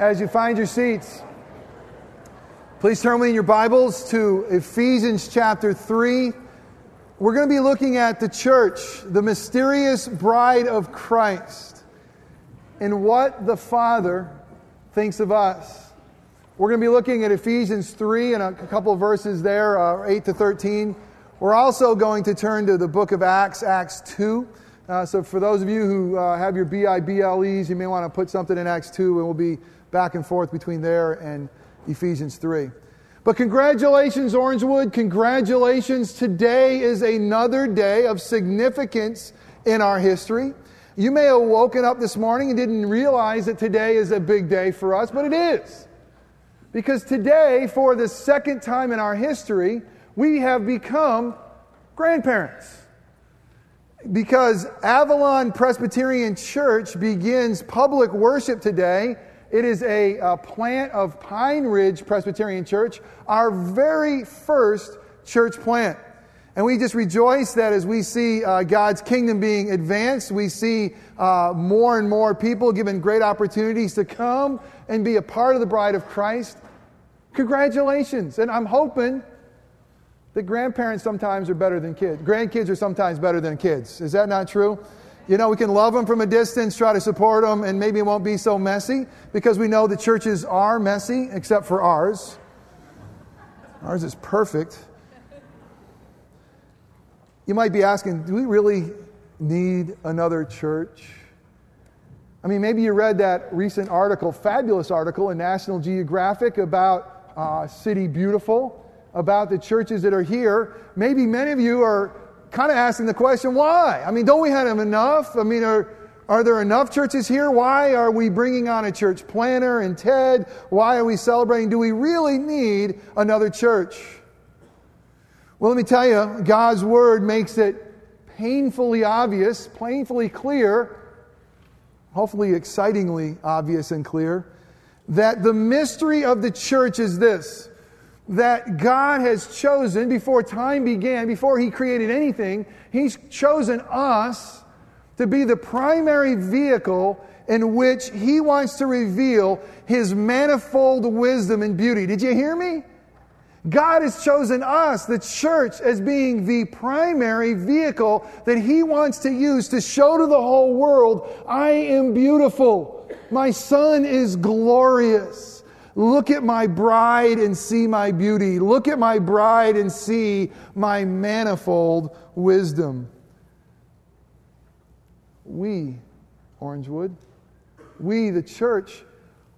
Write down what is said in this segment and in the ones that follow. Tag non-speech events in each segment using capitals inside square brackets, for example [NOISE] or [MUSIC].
as you find your seats. Please turn with me in your Bibles to Ephesians chapter 3. We're going to be looking at the church, the mysterious bride of Christ, and what the Father thinks of us. We're going to be looking at Ephesians 3 and a couple verses there, uh, 8 to 13. We're also going to turn to the book of Acts, Acts 2. Uh, so, for those of you who uh, have your BIBLEs, you may want to put something in Acts 2, and we'll be back and forth between there and Ephesians 3. But congratulations, Orangewood. Congratulations. Today is another day of significance in our history. You may have woken up this morning and didn't realize that today is a big day for us, but it is. Because today, for the second time in our history, we have become grandparents because Avalon Presbyterian Church begins public worship today. It is a, a, plant of Pine Ridge Presbyterian Church, our very first church plant. And we just rejoice that as we see uh, God's kingdom being advanced, we see uh, more and more people given great opportunities to come and be a part of the bride of Christ. Congratulations. And I'm hoping that grandparents sometimes are better than kids. Grandkids are sometimes better than kids. Is that not true? You know, we can love them from a distance, try to support them, and maybe it won't be so messy because we know the churches are messy, except for ours. Ours is perfect. You might be asking, do we really need another church? I mean, maybe you read that recent article, fabulous article in National Geographic about uh, City Beautiful about the churches that are here, maybe many of you are kind of asking the question, why? I mean, don't we have enough? I mean, are, are there enough churches here? Why are we bringing on a church planner and Ted? Why are we celebrating? Do we really need another church? Well, let me tell you, God's word makes it painfully obvious, painfully clear, hopefully excitingly obvious and clear, that the mystery of the church is this that God has chosen before time began, before He created anything, He's chosen us to be the primary vehicle in which He wants to reveal His manifold wisdom and beauty. Did you hear me? God has chosen us, the church, as being the primary vehicle that He wants to use to show to the whole world, I am beautiful. My Son is glorious. Look at my bride and see my beauty. Look at my bride and see my manifold wisdom. We, Orangewood, we, the church,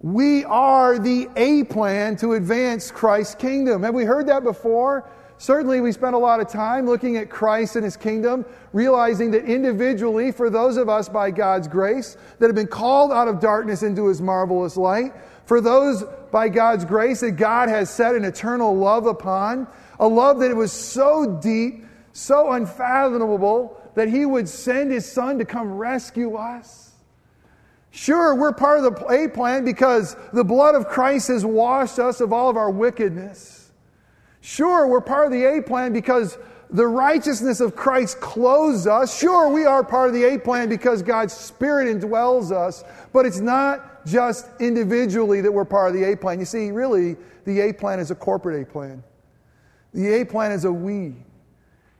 we are the A plan to advance Christ's kingdom. Have we heard that before? Certainly, we spent a lot of time looking at Christ and his kingdom, realizing that individually, for those of us by God's grace that have been called out of darkness into his marvelous light, for those by God's grace that God has set an eternal love upon, a love that it was so deep, so unfathomable, that He would send His Son to come rescue us. Sure, we're part of the A plan because the blood of Christ has washed us of all of our wickedness. Sure, we're part of the A plan because the righteousness of Christ clothes us. Sure, we are part of the A plan because God's Spirit indwells us, but it's not just individually that we're part of the A plan. You see, really, the A plan is a corporate A plan. The A plan is a we.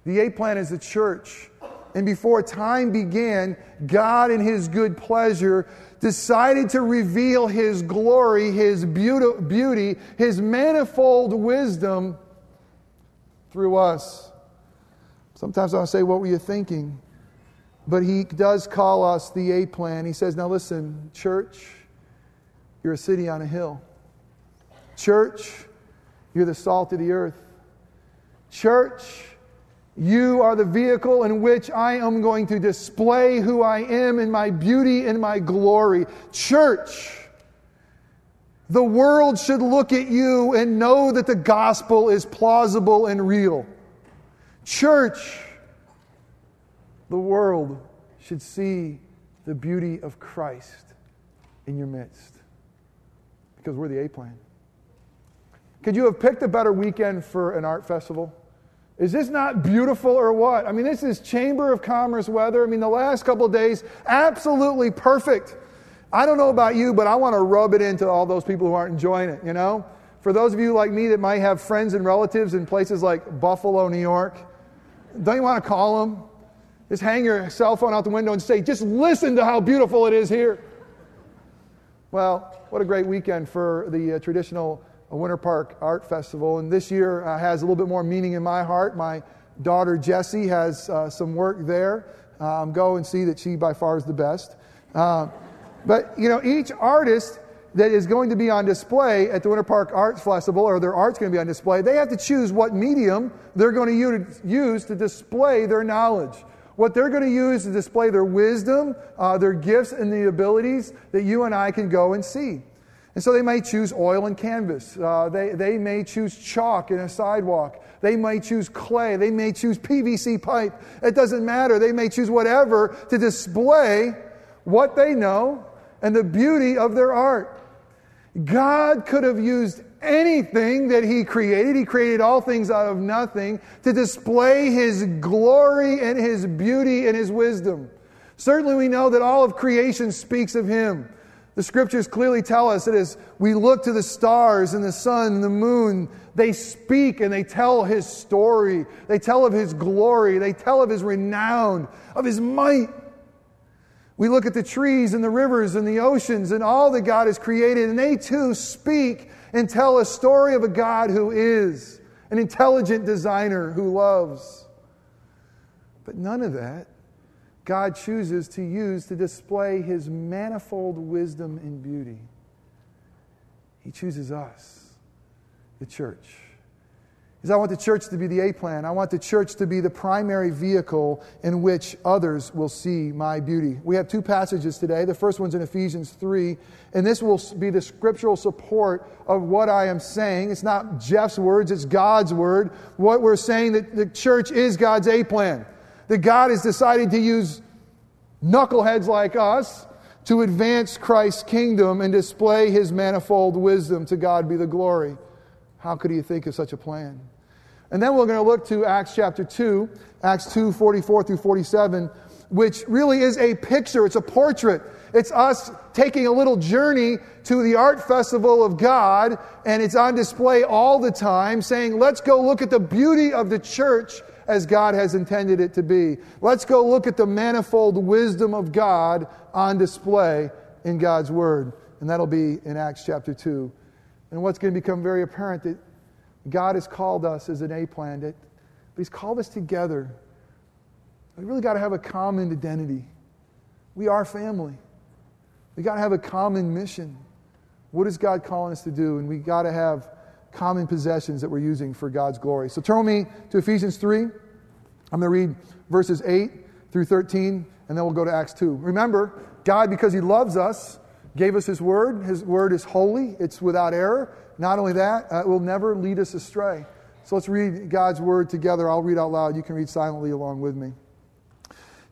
The A plan is the church. And before time began, God, in His good pleasure, decided to reveal His glory, His beauty, His manifold wisdom through us. Sometimes I'll say, What were you thinking? But He does call us the A plan. He says, Now listen, church. You're a city on a hill. Church, you're the salt of the earth. Church, you are the vehicle in which I am going to display who I am in my beauty and my glory. Church, the world should look at you and know that the gospel is plausible and real. Church, the world should see the beauty of Christ in your midst because we're the A plan. Could you have picked a better weekend for an art festival? Is this not beautiful or what? I mean, this is Chamber of Commerce weather. I mean, the last couple days, absolutely perfect. I don't know about you, but I want to rub it into all those people who aren't enjoying it, you know? For those of you like me that might have friends and relatives in places like Buffalo, New York, don't you want to call them? Just hang your cell phone out the window and say, just listen to how beautiful it is here. Well, what a great weekend for the uh, traditional Winter Park Art Festival. And this year uh, has a little bit more meaning in my heart. My daughter Jessie has uh, some work there. Um, go and see that she by far is the best. Uh, but, you know, each artist that is going to be on display at the Winter Park Arts Festival, or their art's going to be on display, they have to choose what medium they're going to use to display their knowledge. What they're going to use to display their wisdom, uh, their gifts, and the abilities that you and I can go and see. And so they may choose oil and canvas. Uh, they, they may choose chalk in a sidewalk. They may choose clay. They may choose PVC pipe. It doesn't matter. They may choose whatever to display what they know and the beauty of their art. God could have used anything that He created. He created all things out of nothing to display His glory and His beauty and His wisdom. Certainly, we know that all of creation speaks of Him. The scriptures clearly tell us that as we look to the stars and the sun and the moon, they speak and they tell His story. They tell of His glory. They tell of His renown, of His might. We look at the trees and the rivers and the oceans and all that God has created, and they too speak and tell a story of a God who is an intelligent designer who loves. But none of that God chooses to use to display his manifold wisdom and beauty. He chooses us, the church. Because I want the church to be the A plan. I want the church to be the primary vehicle in which others will see my beauty. We have two passages today. The first one's in Ephesians 3, and this will be the scriptural support of what I am saying. It's not Jeff's words, it's God's word. What we're saying that the church is God's A plan. That God has decided to use knuckleheads like us to advance Christ's kingdom and display his manifold wisdom. To God be the glory. How could he think of such a plan? And then we're going to look to Acts chapter 2, Acts 2 44 through 47, which really is a picture, it's a portrait. It's us taking a little journey to the art festival of God, and it's on display all the time, saying, Let's go look at the beauty of the church as God has intended it to be. Let's go look at the manifold wisdom of God on display in God's Word. And that'll be in Acts chapter 2. And what's going to become very apparent that God has called us as an A plan, but He's called us together. We really got to have a common identity. We are family. We got to have a common mission. What is God calling us to do? And we got to have common possessions that we're using for God's glory. So turn me to Ephesians 3. I'm going to read verses 8 through 13, and then we'll go to Acts 2. Remember, God, because He loves us, gave us His Word. His Word is holy, it's without error. Not only that, uh, it will never lead us astray. So let's read God's word together. I'll read out loud. You can read silently along with me.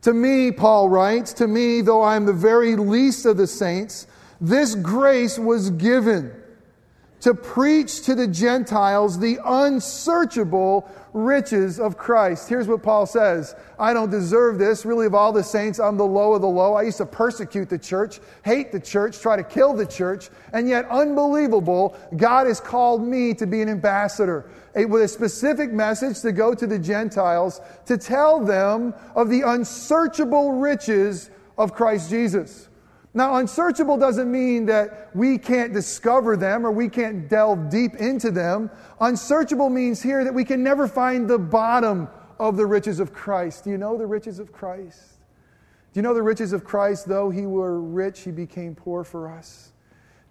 To me, Paul writes, to me, though I am the very least of the saints, this grace was given to preach to the Gentiles the unsearchable riches of Christ. Here's what Paul says I don't deserve this. Really, of all the saints, I'm the low of the low. I used to persecute the church, hate the church, try to kill the church, and yet, unbelievable, God has called me to be an ambassador with a specific message to go to the Gentiles to tell them of the unsearchable riches of Christ Jesus. Now, unsearchable doesn't mean that we can't discover them or we can't delve deep into them. Unsearchable means here that we can never find the bottom of the riches of Christ. Do you know the riches of Christ? Do you know the riches of Christ? Though he were rich, he became poor for us.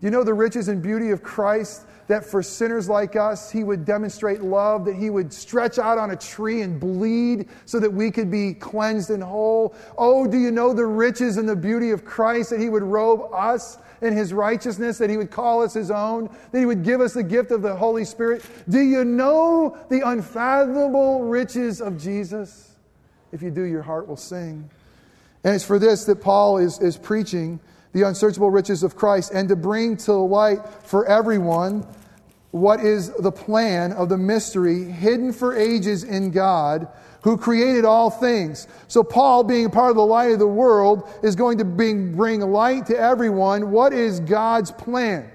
Do you know the riches and beauty of Christ? that for sinners like us, he would demonstrate love, that he would stretch out on a tree and bleed so that we could be cleansed and whole. Oh, do you know the riches and the beauty of Christ, that he would robe us in his righteousness, that he would call us his own, that he would give us the gift of the Holy Spirit? Do you know the unfathomable riches of Jesus? If you do, your heart will sing. And it's for this that Paul is, is preaching the unsearchable riches of Christ and to bring to light for everyone what is the plan of the mystery hidden for ages in God, who created all things. So, Paul, being a part of the light of the world, is going to bring, bring light to everyone. What is God's plan?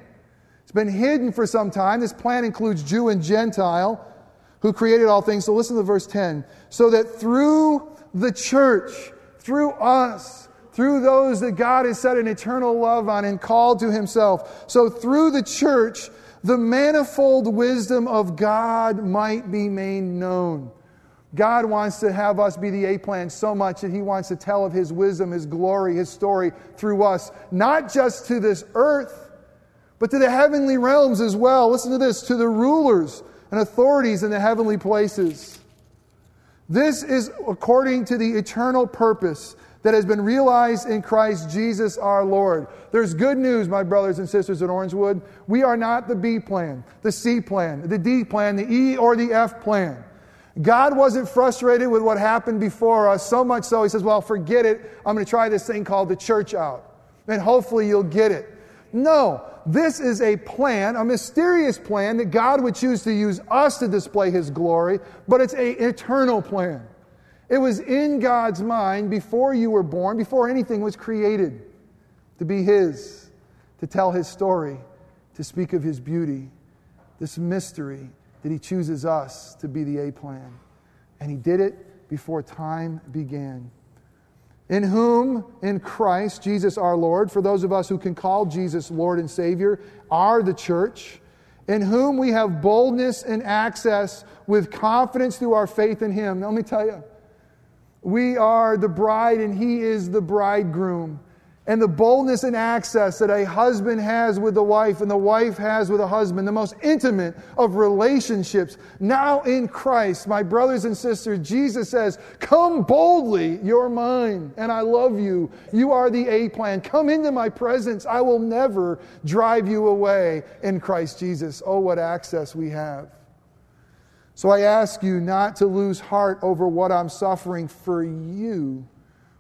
It's been hidden for some time. This plan includes Jew and Gentile who created all things. So, listen to verse 10. So that through the church, through us, through those that God has set an eternal love on and called to himself, so through the church, the manifold wisdom of God might be made known. God wants to have us be the A plan so much that He wants to tell of His wisdom, His glory, His story through us, not just to this earth, but to the heavenly realms as well. Listen to this to the rulers and authorities in the heavenly places. This is according to the eternal purpose that has been realized in Christ Jesus our Lord. There's good news, my brothers and sisters at Orangewood. We are not the B plan, the C plan, the D plan, the E or the F plan. God wasn't frustrated with what happened before us, so much so he says, Well, forget it. I'm going to try this thing called the church out. And hopefully you'll get it. No, this is a plan, a mysterious plan that God would choose to use us to display his glory, but it's an eternal plan. It was in God's mind before you were born, before anything was created, to be his, to tell his story, to speak of his beauty, this mystery that He chooses us to be the A plan. And He did it before time began. In whom, in Christ, Jesus our Lord, for those of us who can call Jesus Lord and Savior, are the church, in whom we have boldness and access with confidence through our faith in Him. Now, let me tell you, we are the bride and He is the bridegroom and the boldness and access that a husband has with the wife and the wife has with a husband, the most intimate of relationships. Now in Christ, my brothers and sisters, Jesus says, Come boldly, you're mine, and I love you. You are the A plan. Come into my presence. I will never drive you away in Christ Jesus. Oh, what access we have. So I ask you not to lose heart over what I'm suffering for you,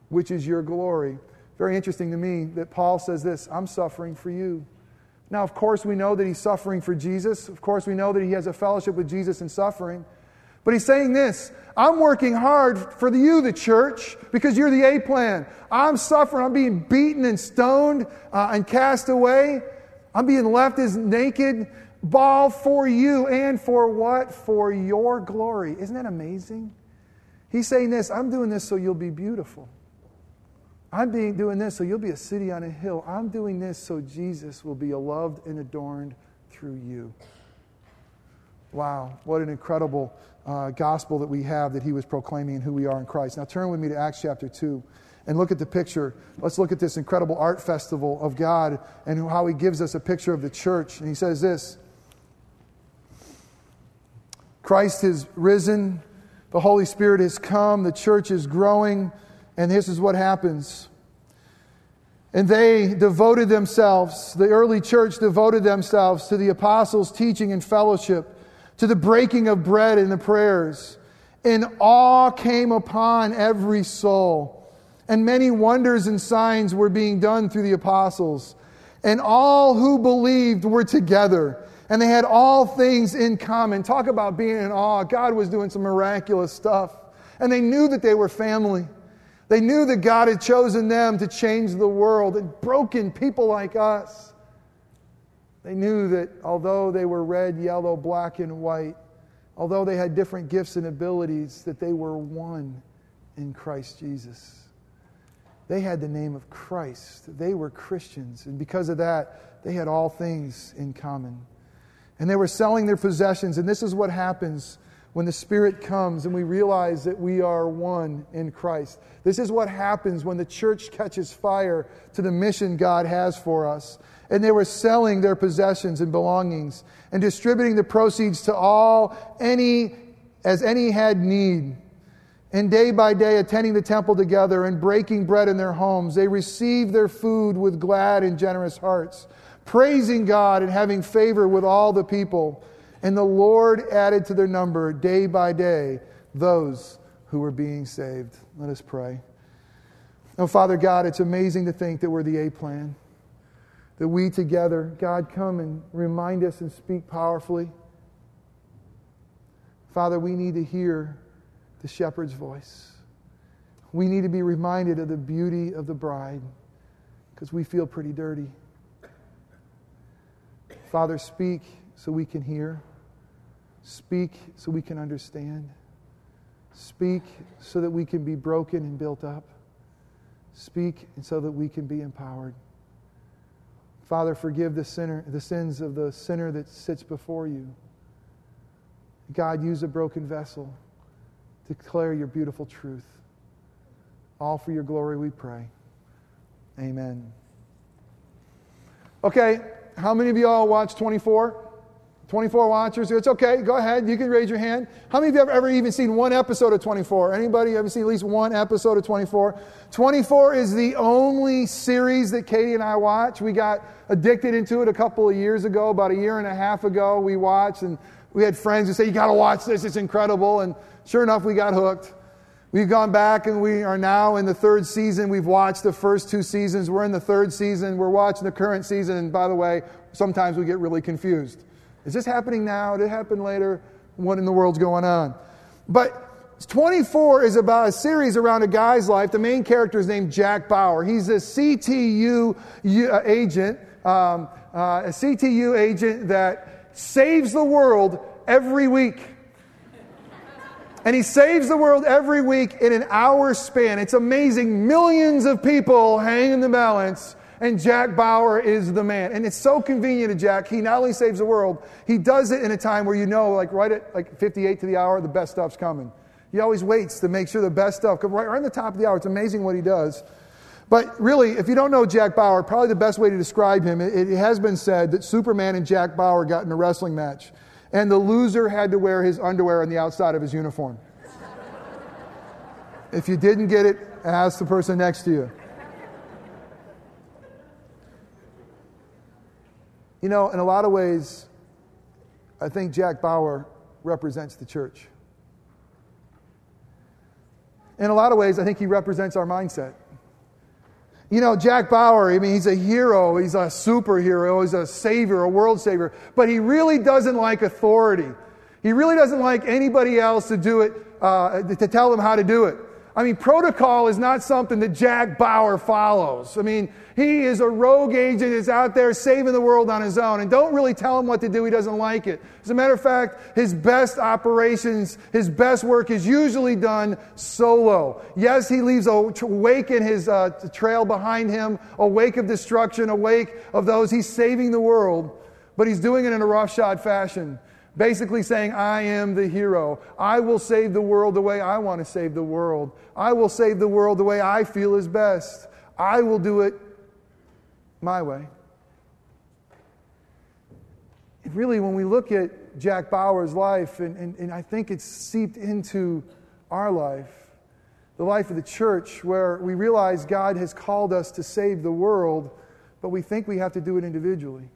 which is your glory. Very interesting to me that Paul says this I'm suffering for you. Now, of course, we know that he's suffering for Jesus. Of course, we know that he has a fellowship with Jesus in suffering. But he's saying this I'm working hard for you, the church, because you're the A plan. I'm suffering. I'm being beaten and stoned uh, and cast away. I'm being left as naked ball for you and for what? For your glory. Isn't that amazing? He's saying this I'm doing this so you'll be beautiful. I'm being, doing this so you'll be a city on a hill. I'm doing this so Jesus will be loved and adorned through you. Wow, what an incredible uh, gospel that we have that he was proclaiming and who we are in Christ. Now turn with me to Acts chapter 2 and look at the picture. Let's look at this incredible art festival of God and how he gives us a picture of the church. And he says this Christ is risen, the Holy Spirit has come, the church is growing. And this is what happens. And they devoted themselves, the early church devoted themselves to the apostles' teaching and fellowship, to the breaking of bread and the prayers. And awe came upon every soul. And many wonders and signs were being done through the apostles. And all who believed were together. And they had all things in common. Talk about being in awe. God was doing some miraculous stuff. And they knew that they were family. They knew that God had chosen them to change the world and broken people like us. They knew that although they were red, yellow, black, and white, although they had different gifts and abilities, that they were one in Christ Jesus. They had the name of Christ. They were Christians. And because of that, they had all things in common. And they were selling their possessions. And this is what happens when the Spirit comes and we realize that we are one in Christ. This is what happens when the church catches fire to the mission God has for us. And they were selling their possessions and belongings and distributing the proceeds to all, any, as any had need. And day by day, attending the temple together and breaking bread in their homes, they received their food with glad and generous hearts, praising God and having favor with all the people. And the Lord added to their number day by day those who were being saved. Let us pray. Oh, Father God, it's amazing to think that we're the A plan. That we together, God, come and remind us and speak powerfully. Father, we need to hear the shepherd's voice. We need to be reminded of the beauty of the bride because we feel pretty dirty. Father, speak so we can hear. Speak so we can understand. Speak so that we can be broken and built up. Speak so that we can be empowered. Father, forgive the sinner, the sins of the sinner that sits before you. God, use a broken vessel to declare your beautiful truth. All for your glory, we pray. Amen. Okay, how many of you all watch 24? 24 watchers. It's okay. Go ahead. You can raise your hand. How many of you have ever even seen one episode of 24? Anybody ever seen at least one episode of 24? 24 is the only series that Katie and I watch. We got addicted into it a couple of years ago, about a year and a half ago. We watched, and we had friends who say, You got to watch this. It's incredible. And sure enough, we got hooked. We've gone back and we are now in the third season. We've watched the first two seasons. We're in the third season. We're watching the current season. And by the way, sometimes we get really confused. Is this happening now? Did it happen later? What in the world's going on? But 24 is about a series around a guy's life. The main character is named Jack Bauer. He's a CTU uh, agent, um, uh, a CTU agent that saves the world every week. And he saves the world every week in an hour span. It's amazing. Millions of people hang in the balance, and Jack Bauer is the man. And it's so convenient to Jack. He not only saves the world, he does it in a time where you know, like right at like 58 to the hour, the best stuff's coming. He always waits to make sure the best stuff comes right, right on the top of the hour. It's amazing what he does. But really, if you don't know Jack Bauer, probably the best way to describe him, it, it has been said that Superman and Jack Bauer got in a wrestling match and the loser had to wear his underwear on the outside of his uniform. if you didn't get it, ask the person next to you. You know, in a lot of ways, I think Jack Bauer represents the church. In a lot of ways, I think he represents our mindset. You know, Jack Bauer, I mean, he's a hero, he's a superhero, he's a savior, a world savior, but he really doesn't like authority. He really doesn't like anybody else to do it, uh, to tell him how to do it. I mean, protocol is not something that Jack Bauer follows. I mean, he is a rogue agent that's out there saving the world on his own. And don't really tell him what to do. He doesn't like it. As a matter of fact, his best operations, his best work is usually done solo. Yes, he leaves a wake in his uh, trail behind him, a wake of destruction, a wake of those. He's saving the world, but he's doing it in a roughshod fashion basically saying, I am the hero. I will save the world the way I want to save the world. I will save the world the way I feel is best. I will do it my way. And really, when we look at Jack Bauer's life, and, and, and I think it's seeped into our life, the life of the church, where we realize God has called us to save the world, but we think we have to do it individually.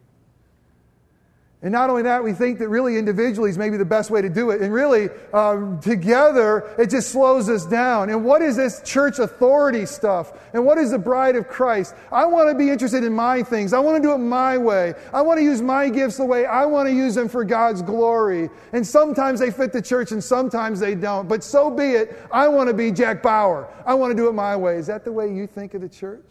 And not only that, we think that really individually is maybe the best way to do it. And really, um, together, it just slows us down. And what is this church authority stuff? And what is the bride of Christ? I want to be interested in my things. I want to do it my way. I want to use my gifts the way I want to use them for God's glory. And sometimes they fit the church and sometimes they don't. But so be it. I want to be Jack Bauer. I want to do it my way. Is that the way you think of the church?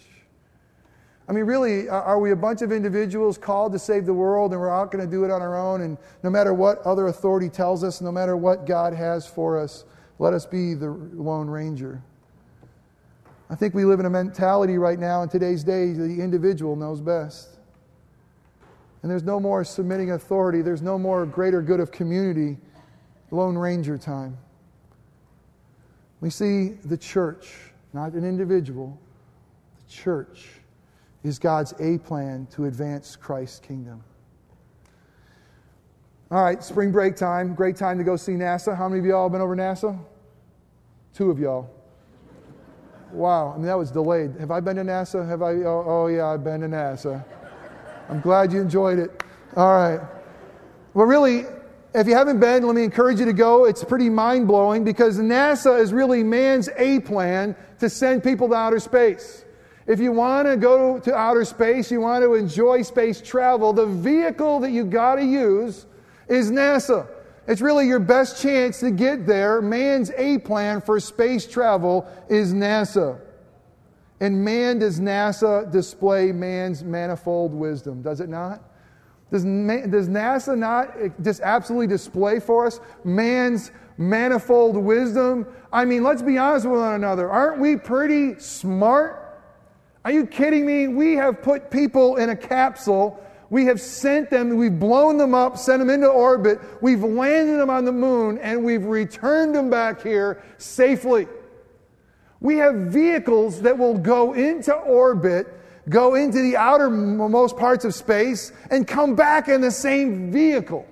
I mean, really, are we a bunch of individuals called to save the world and we're not going to do it on our own? And no matter what other authority tells us, no matter what God has for us, let us be the Lone Ranger. I think we live in a mentality right now in today's day the individual knows best. And there's no more submitting authority, there's no more greater good of community, Lone Ranger time. We see the church, not an individual, the church is God's A plan to advance Christ's kingdom. All right, spring break time. Great time to go see NASA. How many of y'all have been over NASA? Two of y'all. Wow, I mean, that was delayed. Have I been to NASA? Have I? Oh, oh yeah, I've been to NASA. I'm glad you enjoyed it. All right. Well, really, if you haven't been, let me encourage you to go. It's pretty mind blowing because NASA is really man's A plan to send people to outer space. If you want to go to outer space, you want to enjoy space travel, the vehicle that you got to use is NASA. It's really your best chance to get there. Man's A plan for space travel is NASA. And man, does NASA display man's manifold wisdom, does it not? Does, does NASA not eh, just absolutely display for us man's manifold wisdom? I mean, let's be honest with one another. Aren't we pretty smart? Are you kidding me? We have put people in a capsule. We have sent them, we've blown them up, sent them into orbit, we've landed them on the moon, and we've returned them back here safely. We have vehicles that will go into orbit, go into the outermost parts of space, and come back in the same vehicle.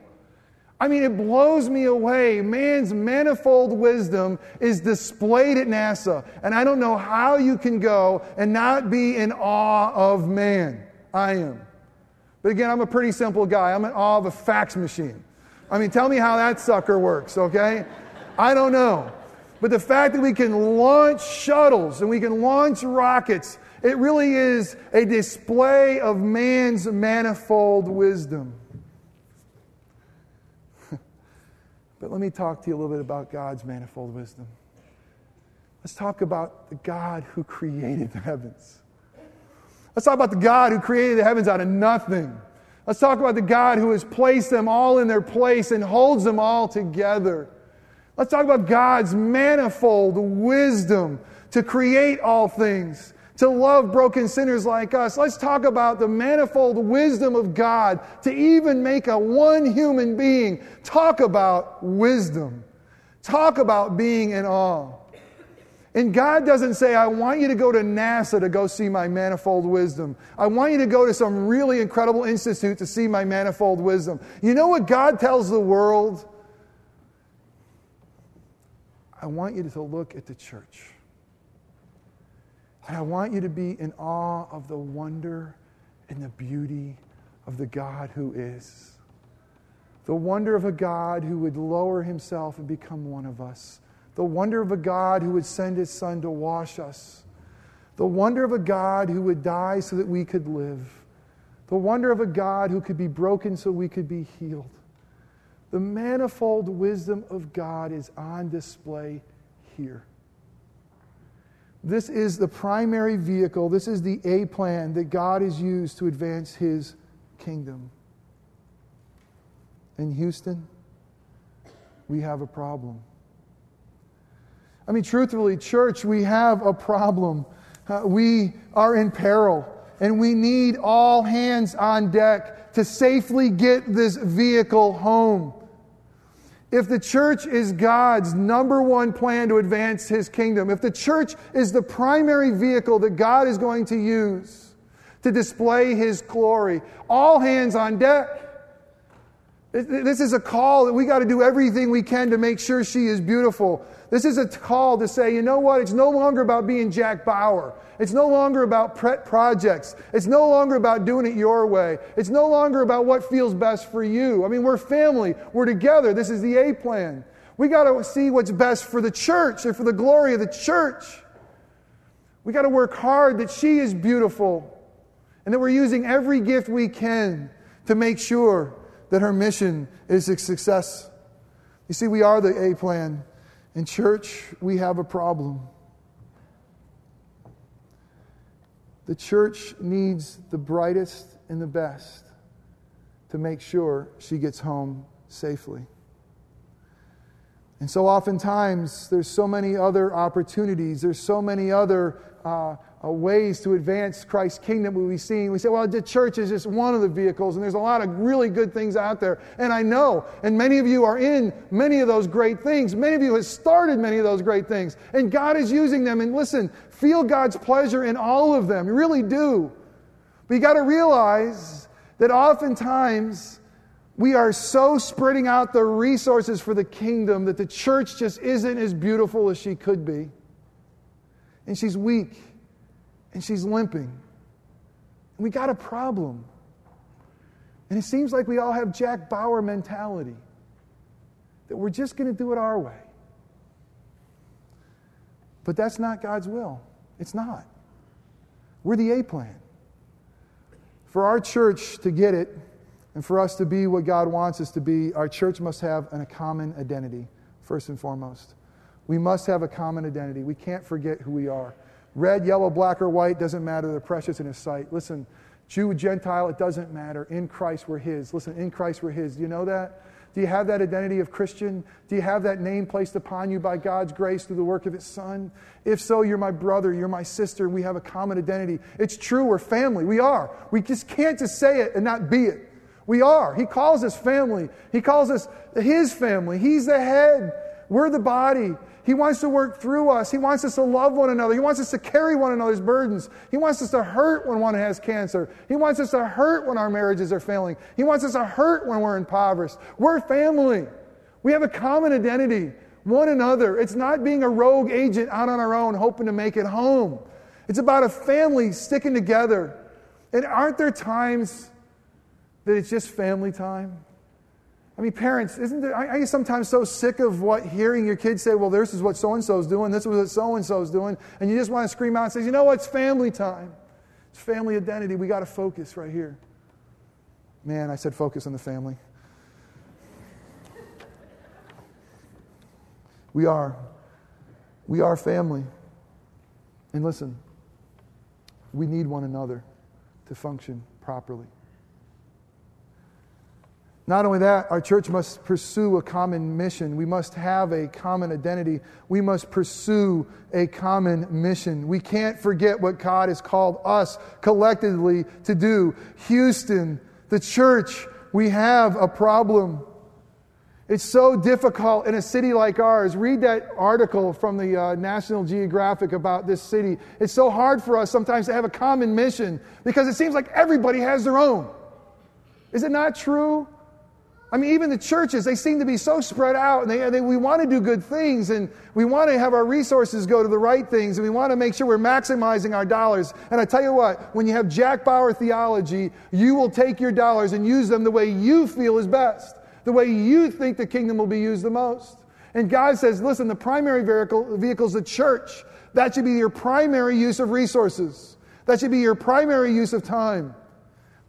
I mean, it blows me away. Man's manifold wisdom is displayed at NASA. And I don't know how you can go and not be in awe of man. I am. But again, I'm a pretty simple guy. I'm in awe of a fax machine. I mean, tell me how that sucker works, okay? I don't know. But the fact that we can launch shuttles and we can launch rockets, it really is a display of man's manifold wisdom. But let me talk to you a little bit about God's manifold wisdom. Let's talk about the God who created the heavens. Let's talk about the God who created the heavens out of nothing. Let's talk about the God who has placed them all in their place and holds them all together. Let's talk about God's manifold wisdom to create all things, to love broken sinners like us. Let's talk about the manifold wisdom of God to even make a one human being. Talk about wisdom. Talk about being in awe. And God doesn't say, I want you to go to NASA to go see my manifold wisdom. I want you to go to some really incredible institute to see my manifold wisdom. You know what God tells the world? I want you to look at the church. And I want you to be in awe of the wonder and the beauty of the God who is. The wonder of a God who would lower himself and become one of us. The wonder of a God who would send his son to wash us. The wonder of a God who would die so that we could live. The wonder of a God who could be broken so we could be healed. The manifold wisdom of God is on display here. This is the primary vehicle, this is the A plan that God has used to advance his kingdom. In Houston, we have a problem. I mean, truthfully, church, we have a problem. Uh, we are in peril, and we need all hands on deck to safely get this vehicle home. If the church is God's number one plan to advance his kingdom, if the church is the primary vehicle that God is going to use to display his glory, all hands on deck. This is a call that we got to do everything we can to make sure she is beautiful. This is a call to say, you know what? It's no longer about being Jack Bauer. It's no longer about pet projects. It's no longer about doing it your way. It's no longer about what feels best for you. I mean, we're family. We're together. This is the A plan. We got to see what's best for the church and for the glory of the church. We got to work hard that she is beautiful and that we're using every gift we can to make sure that her mission is a success. You see, we are the A plan. In church, we have a problem. The church needs the brightest and the best to make sure she gets home safely. And so oftentimes, there's so many other opportunities, there's so many other uh, uh, ways to advance Christ's kingdom we see. We say, well, the church is just one of the vehicles, and there's a lot of really good things out there. And I know, and many of you are in many of those great things. Many of you have started many of those great things, and God is using them. And listen, feel God's pleasure in all of them. You really do. But you got to realize that oftentimes we are so spreading out the resources for the kingdom that the church just isn't as beautiful as she could be. And she's weak and she's limping. We got a problem. And it seems like we all have Jack Bauer mentality that we're just going to do it our way. But that's not God's will. It's not. We're the A plan. For our church to get it, And for us to be what God wants us to be, our church must have a common identity, first and foremost. We must have a common identity. We can't forget who we are. Red, yellow, black, or white doesn't matter. They're precious in His sight. Listen, Jew, Gentile, it doesn't matter. In Christ, we're His. Listen, in Christ, we're His. Do you know that? Do you have that identity of Christian? Do you have that name placed upon you by God's grace through the work of His Son? If so, you're my brother, you're my sister, we have a common identity. It's true, we're family. We are. We just can't just say it and not be it. We are. He calls us family. He calls us His family. He's the head. We're the body. He wants to work through us. He wants us to love one another. He wants us to carry one another's burdens. He wants us to hurt when one has cancer. He wants us to hurt when our marriages are failing. He wants us to hurt when we're impoverished. We're family. We have a common identity, one another. It's not being a rogue agent out on our own hoping to make it home. It's about a family sticking together. And aren't there times that it's just family time? I mean, parents, isn't there, are you sometimes so sick of what hearing your kids say, well, this is what so and so is doing, this is what so and so is doing, and you just want to scream out and say, you know what, it's family time. It's family identity. We got to focus right here. Man, I said focus on the family. We are. We are family. And listen, we need one another to function properly. Not only that, our church must pursue a common mission. We must have a common identity. We must pursue a common mission. We can't forget what God has called us collectively to do. Houston, the church, we have a problem. It's so difficult in a city like ours. Read that article from the uh, National Geographic about this city. It's so hard for us sometimes to have a common mission because it seems like everybody has their own. Is it not true? I mean, even the churches, they seem to be so spread out, and they, they, we want to do good things, and we want to have our resources go to the right things, and we want to make sure we're maximizing our dollars. And I tell you what, when you have Jack Bauer theology, you will take your dollars and use them the way you feel is best, the way you think the kingdom will be used the most. And God says, listen, the primary vehicle—the vehicle is the church. That should be your primary use of resources, that should be your primary use of time.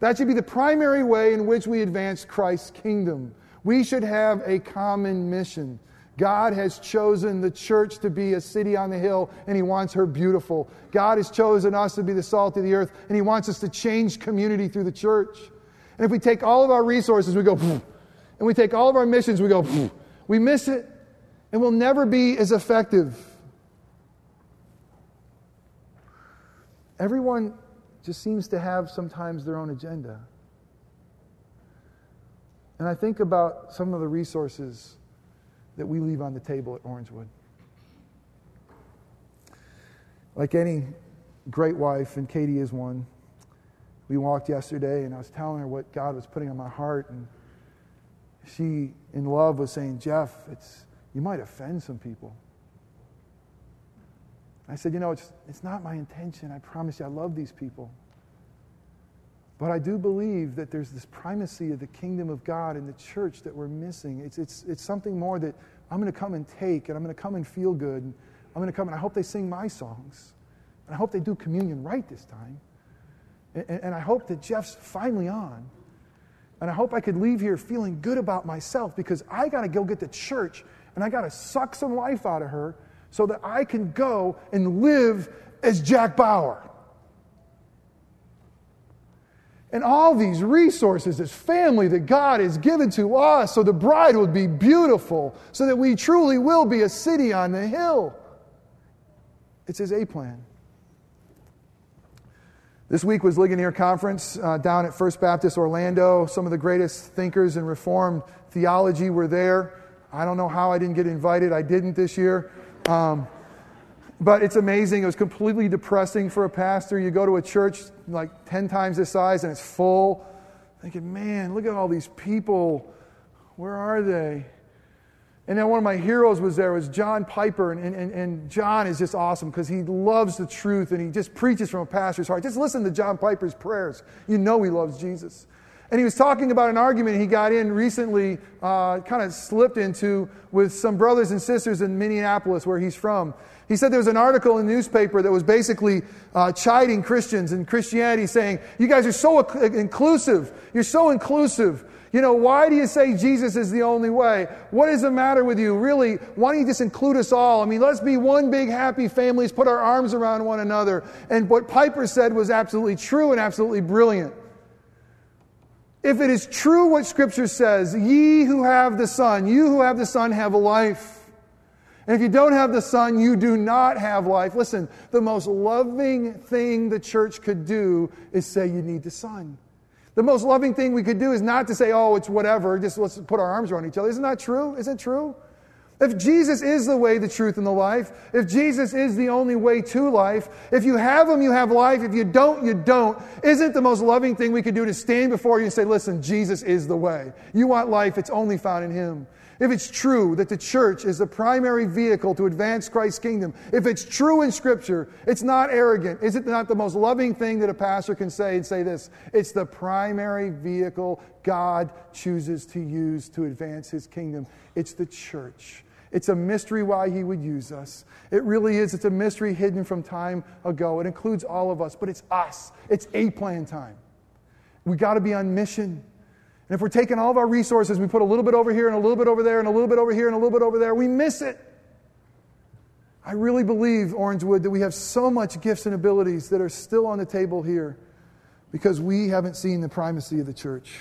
That should be the primary way in which we advance Christ's kingdom. We should have a common mission. God has chosen the church to be a city on the hill, and He wants her beautiful. God has chosen us to be the salt of the earth, and He wants us to change community through the church. And if we take all of our resources, we go, and we take all of our missions, we go, we miss it, and we'll never be as effective. Everyone just seems to have sometimes their own agenda. And I think about some of the resources that we leave on the table at Orangewood. Like any great wife, and Katie is one, we walked yesterday and I was telling her what God was putting on my heart. And she, in love, was saying, Jeff, it's, you might offend some people. I said, You know, it's, it's not my intention. I promise you, I love these people. But I do believe that there's this primacy of the kingdom of God in the church that we're missing. It's, it's, it's something more that I'm going to come and take, and I'm going to come and feel good. And I'm going to come, and I hope they sing my songs. And I hope they do communion right this time. And, and, and I hope that Jeff's finally on. And I hope I could leave here feeling good about myself because I got to go get to church and I got to suck some life out of her so that I can go and live as Jack Bauer. And all these resources, this family that God has given to us so the bride would be beautiful, so that we truly will be a city on the hill. It's his A plan. This week was Ligonier Conference uh, down at First Baptist Orlando. Some of the greatest thinkers in Reformed theology were there. I don't know how I didn't get invited. I didn't this year. Um, but it's amazing. It was completely depressing for a pastor. You go to a church like 10 times this size and it's full, thinking, man, look at all these people. Where are they? And then one of my heroes was there, was John Piper. And, and, and John is just awesome because he loves the truth and he just preaches from a pastor's heart. Just listen to John Piper's prayers. You know he loves Jesus. And he was talking about an argument he got in recently, uh, kind of slipped into with some brothers and sisters in Minneapolis, where he's from. He said there was an article in the newspaper that was basically uh, chiding Christians and Christianity, saying, You guys are so inclusive. You're so inclusive. You know, why do you say Jesus is the only way? What is the matter with you? Really, why don't you just include us all? I mean, let's be one big happy family. Let's put our arms around one another. And what Piper said was absolutely true and absolutely brilliant. If it is true what Scripture says, ye who have the Son, you who have the Son have life. And if you don't have the Son, you do not have life. Listen, the most loving thing the church could do is say you need the Son. The most loving thing we could do is not to say, oh, it's whatever, just let's put our arms around each other. Isn't that true? Isn't it true? If Jesus is the way, the truth, and the life, if Jesus is the only way to life, if you have Him, you have life. If you don't, you don't. Isn't the most loving thing we could do to stand before you and say, listen, Jesus is the way. You want life, it's only found in Him. If it's true that the church is the primary vehicle to advance Christ's kingdom, if it's true in Scripture, it's not arrogant. Is it not the most loving thing that a pastor can say and say this? It's the primary vehicle God chooses to use to advance his kingdom. It's the church. It's a mystery why he would use us. It really is. It's a mystery hidden from time ago. It includes all of us, but it's us. It's a plan time. We got to be on mission. And if we're taking all of our resources, we put a little bit over here and a little bit over there and a little bit over here and a little bit over there, we miss it. I really believe, Orangewood, that we have so much gifts and abilities that are still on the table here because we haven't seen the primacy of the church.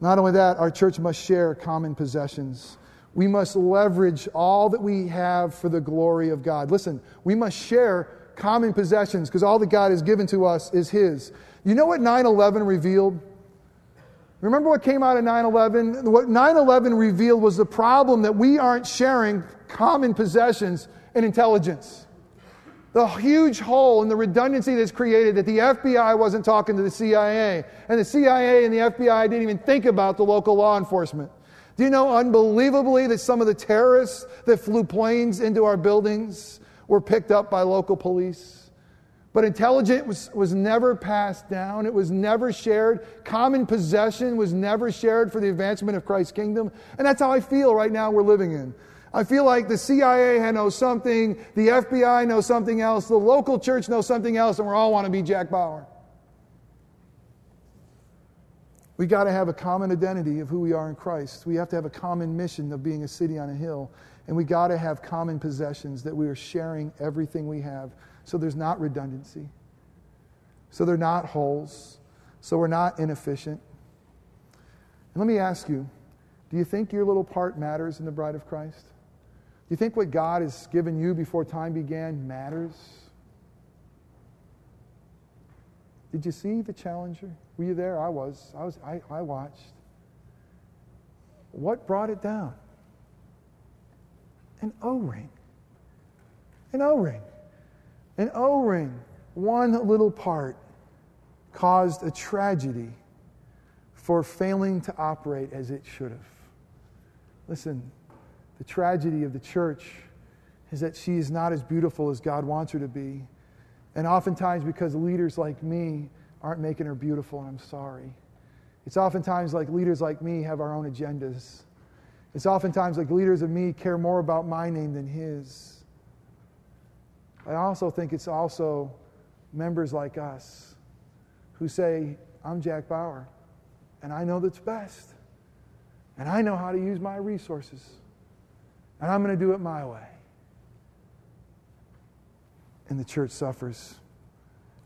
Not only that, our church must share common possessions. We must leverage all that we have for the glory of God. Listen, we must share common possessions because all that God has given to us is His. You know what 9 11 revealed? Remember what came out of 9 11? What 9 11 revealed was the problem that we aren't sharing common possessions and intelligence. The huge hole and the redundancy that's created that the FBI wasn't talking to the CIA, and the CIA and the FBI didn't even think about the local law enforcement. Do you know, unbelievably, that some of the terrorists that flew planes into our buildings were picked up by local police? But intelligence was, was never passed down. It was never shared. Common possession was never shared for the advancement of Christ's kingdom. And that's how I feel right now we're living in. I feel like the CIA knows something, the FBI knows something else, the local church knows something else, and we all want to be Jack Bauer. We got to have a common identity of who we are in Christ. We have to have a common mission of being a city on a hill. And we got to have common possessions that we are sharing everything we have so there's not redundancy. So they're not holes. So we're not inefficient. And let me ask you do you think your little part matters in the bride of Christ? Do you think what God has given you before time began matters? Did you see the challenger? Were you there? I was. I, was, I, I watched. What brought it down? An O ring. An O ring. An O ring, one little part, caused a tragedy for failing to operate as it should have. Listen, the tragedy of the church is that she is not as beautiful as God wants her to be. And oftentimes, because leaders like me aren't making her beautiful, and I'm sorry. It's oftentimes like leaders like me have our own agendas. It's oftentimes like leaders of me care more about my name than his. I also think it's also members like us who say, I'm Jack Bauer, and I know that's best, and I know how to use my resources, and I'm going to do it my way. And the church suffers.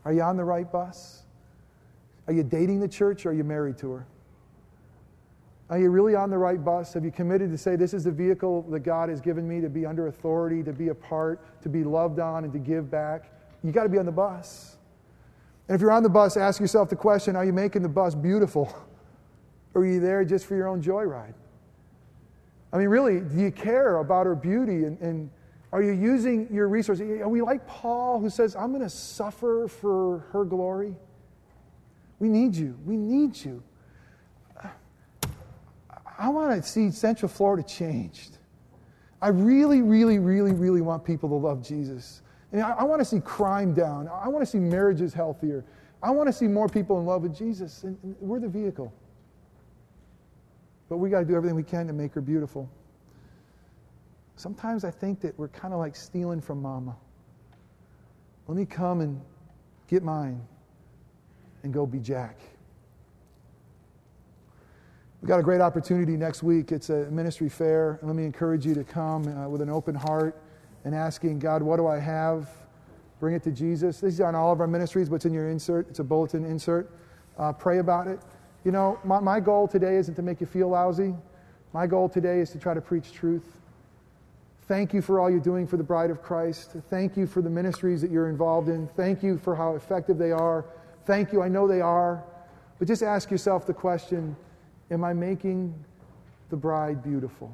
Are you on the right bus? Are you dating the church or are you married to her? Are you really on the right bus? Have you committed to say, This is the vehicle that God has given me to be under authority, to be a part, to be loved on, and to give back? You got to be on the bus. And if you're on the bus, ask yourself the question Are you making the bus beautiful? [LAUGHS] Or are you there just for your own joyride? I mean, really, do you care about her beauty? And, and are you using your resources? Are we like Paul who says, I'm going to suffer for her glory? We need you. We need you. I want to see Central Florida changed. I really, really, really, really want people to love Jesus. And I, I want to see crime down. I want to see marriages healthier. I want to see more people in love with Jesus, and, and we're the vehicle. But we got to do everything we can to make her beautiful. Sometimes I think that we're kind of like stealing from mama. Let me come and get mine and go be Jack. We've got a great opportunity next week. It's a ministry fair. let me encourage you to come uh, with an open heart and asking God, what do I have? Bring it to Jesus. Is on all of our ministries. What's in your insert? It's a bulletin insert. Uh, pray about it. You know, my, my goal today isn't to make you feel lousy. My goal today is to try to preach truth. Thank you for all you're doing for the bride of Christ. Thank you for the ministries that you're involved in. Thank you for how effective they are. Thank you. I know they are. But just ask yourself the question Am I making the bride beautiful?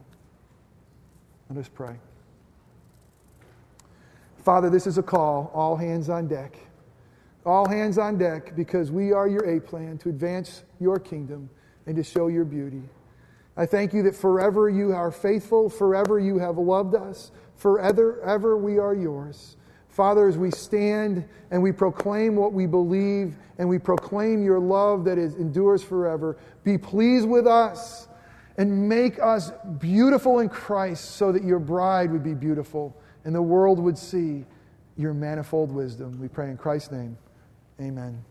Let us pray. Father, this is a call, all hands on deck. All hands on deck because we are your A plan to advance your kingdom and to show your beauty. I thank you that forever you are faithful, forever you have loved us, forever ever we are yours. Father, as we stand and we proclaim what we believe and we proclaim your love that is, endures forever, be pleased with us and make us beautiful in Christ so that your bride would be beautiful and the world would see your manifold wisdom. We pray in Christ's name. Amen.